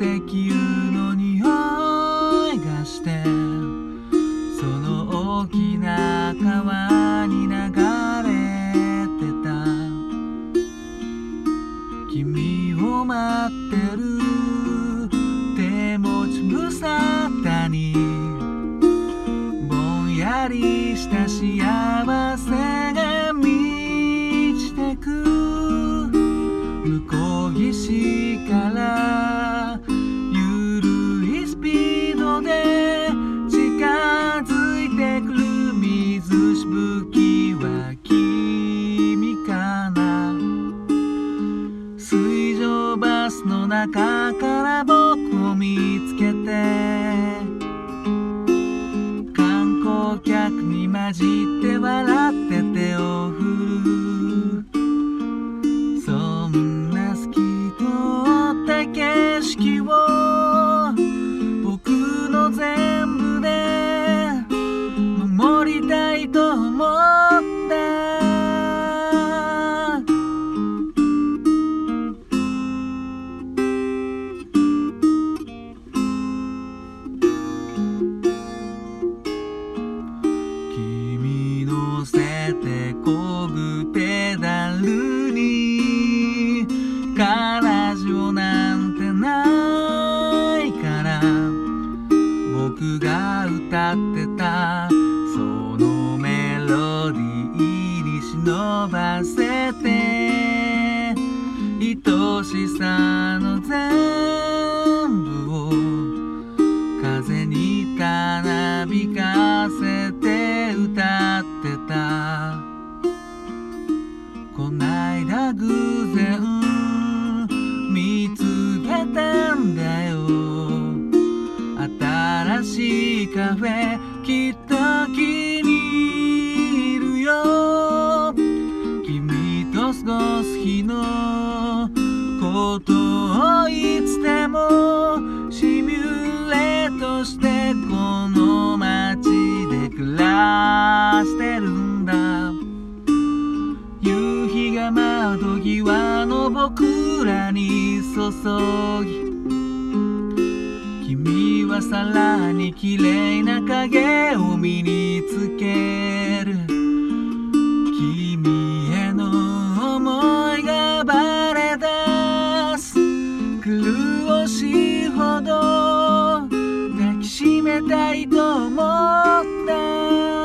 石油の匂いがしてその大きな川に流れてた。君を待ってる。手持ち無沙汰にぼんやりした幸せ。僕が歌ってたそのメロディーに忍ばせて愛しさの全部を風にたなびかせて歌ってた。こないだ偶然見つけたカフェきっと気に入るよ。君と過ごす日のことをいつでもシミュレートしてこの街で暮らしてるんだ。夕日が窓際の僕らに注ぎはさらに綺麗な影を身につける。君への思いがバレ出す。苦しいほど抱きしめたいと思った。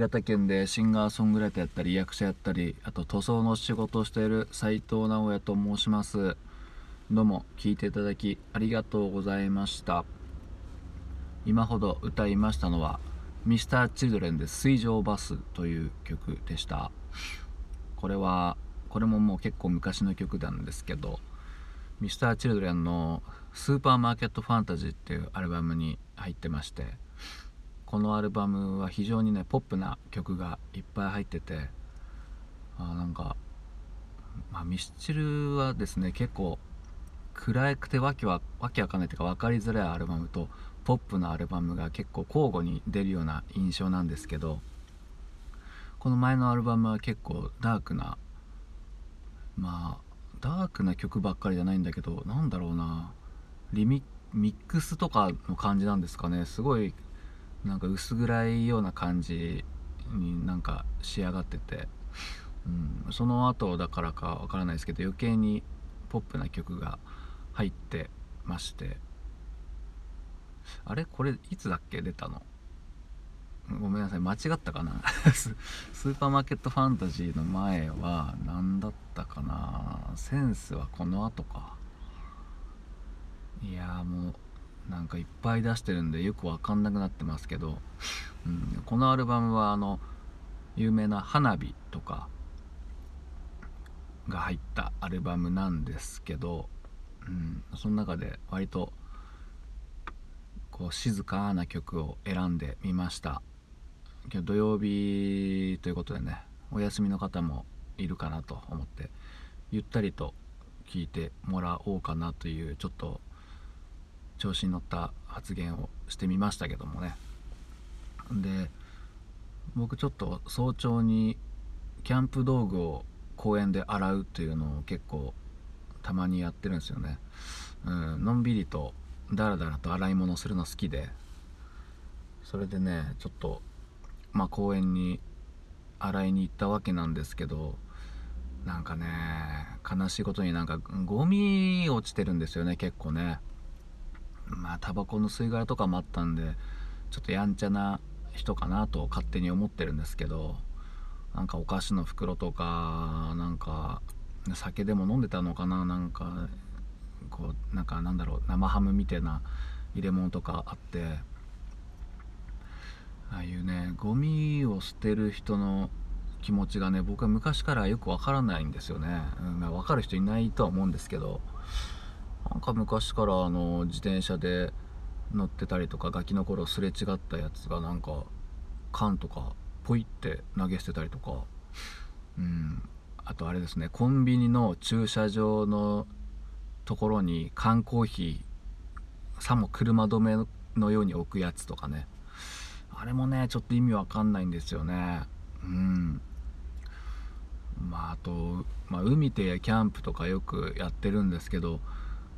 潟県でシンガーソングライターやったり役者やったりあと塗装の仕事をしている斉藤直也と申します。どうも聴いていただきありがとうございました。今ほど歌いましたのは Mr.Children で水上バスという曲でした。これはこれももう結構昔の曲なんですけど Mr.Children の「スーパーマーケットファンタジー」っていうアルバムに入ってましてこのアルバムは非常にねポップな曲がいっぱい入っててあなんか、まあ、ミスチルはですね結構暗くてわけはわけわかんないというか分かりづらいアルバムとポップなアルバムが結構交互に出るような印象なんですけどこの前のアルバムは結構ダークなまあダークな曲ばっかりじゃないんだけどなんだろうなリミミックスとかの感じなんですかね。すごいなんか薄暗いような感じになんか仕上がってて、うん、その後だからかわからないですけど余計にポップな曲が入ってまして。あれ？これいつだっけ出たの？ごめんなさい。間違ったかな？スーパーマーケットファンタジーの前は何だったかな？センスはこの後か。いやもうなんかいっぱい出してるんでよくわかんなくなってますけど、うん、このアルバムはあの有名な「花火」とかが入ったアルバムなんですけど、うん、その中で割とこう静かな曲を選んでみました。今日土曜日ということでねお休みの方もいるかなと思ってゆったりと聴いてもらおうかなというちょっと調子に乗った発言をしてみましたけどもね。で僕ちょっと早朝にキャンプ道具を公園で洗うっていうのを結構たまにやってるんですよね、うん、のんびりとダラダラと洗い物するの好きで。それでねちょっとまあ公園に洗いに行ったわけなんですけどなんかね悲しいことになんかゴミ落ちてるんですよね結構ね。まあタバコの吸い殻とかもあったんでちょっとやんちゃな人かなと勝手に思ってるんですけどなんかお菓子の袋とかなんか酒でも飲んでたのかななんかこうなんかなんだろう生ハムみたいな入れ物とかあってああいうねゴミを捨てる人の気持ちがね僕は昔からよくわからないんですよね、うん、分かる人いないとは思うんですけどなんか昔からあの自転車で乗ってたりとかガキの頃すれ違ったやつがなんか缶とかポイって投げ捨てたりとか。うん。あとあれですね。コンビニの駐車場のところに缶コーヒーさも車止めのように置くやつとかね。あれもねちょっと意味わかんないんですよね。うん。まああと、まあ、海でキャンプとかよくやってるんですけど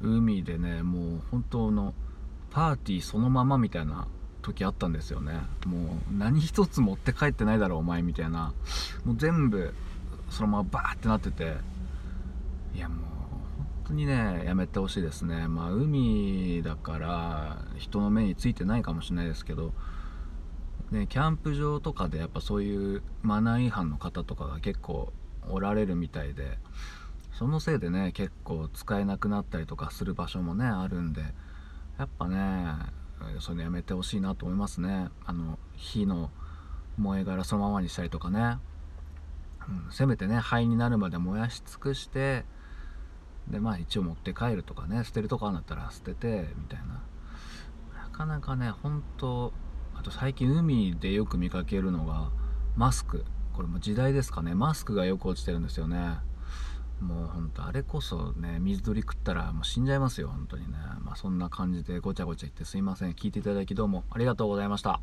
海でねもう本当のパーティーそのままみたいな時あったんですよね。もう何一つ持って帰ってないだろお前みたいな。もう全部そのままバーってなってて。いやもう本当にねやめてほしいですね。まあ海だから人の目についてないかもしれないですけど。ねキャンプ場とかでやっぱそういうマナー違反の方とかが結構おられるみたいで。そのせいでね結構使えなくなったりとかする場所もねあるんでやっぱねそういうのやめてほしいなと思いますね。あの火の燃え殻そのままにしたりとかね、うん、せめてね灰になるまで燃やし尽くしてでまあ一応持って帰るとかね捨てるとかあんだったら捨ててみたいな。なかなかね本当あと最近海でよく見かけるのがマスク。これも時代ですかね。マスクがよく落ちてるんですよね。もうほんとあれこそね水鳥食ったらもう死んじゃいますよ本当にね。まあそんな感じでごちゃごちゃ言ってすいません。聞いていただきどうもありがとうございました。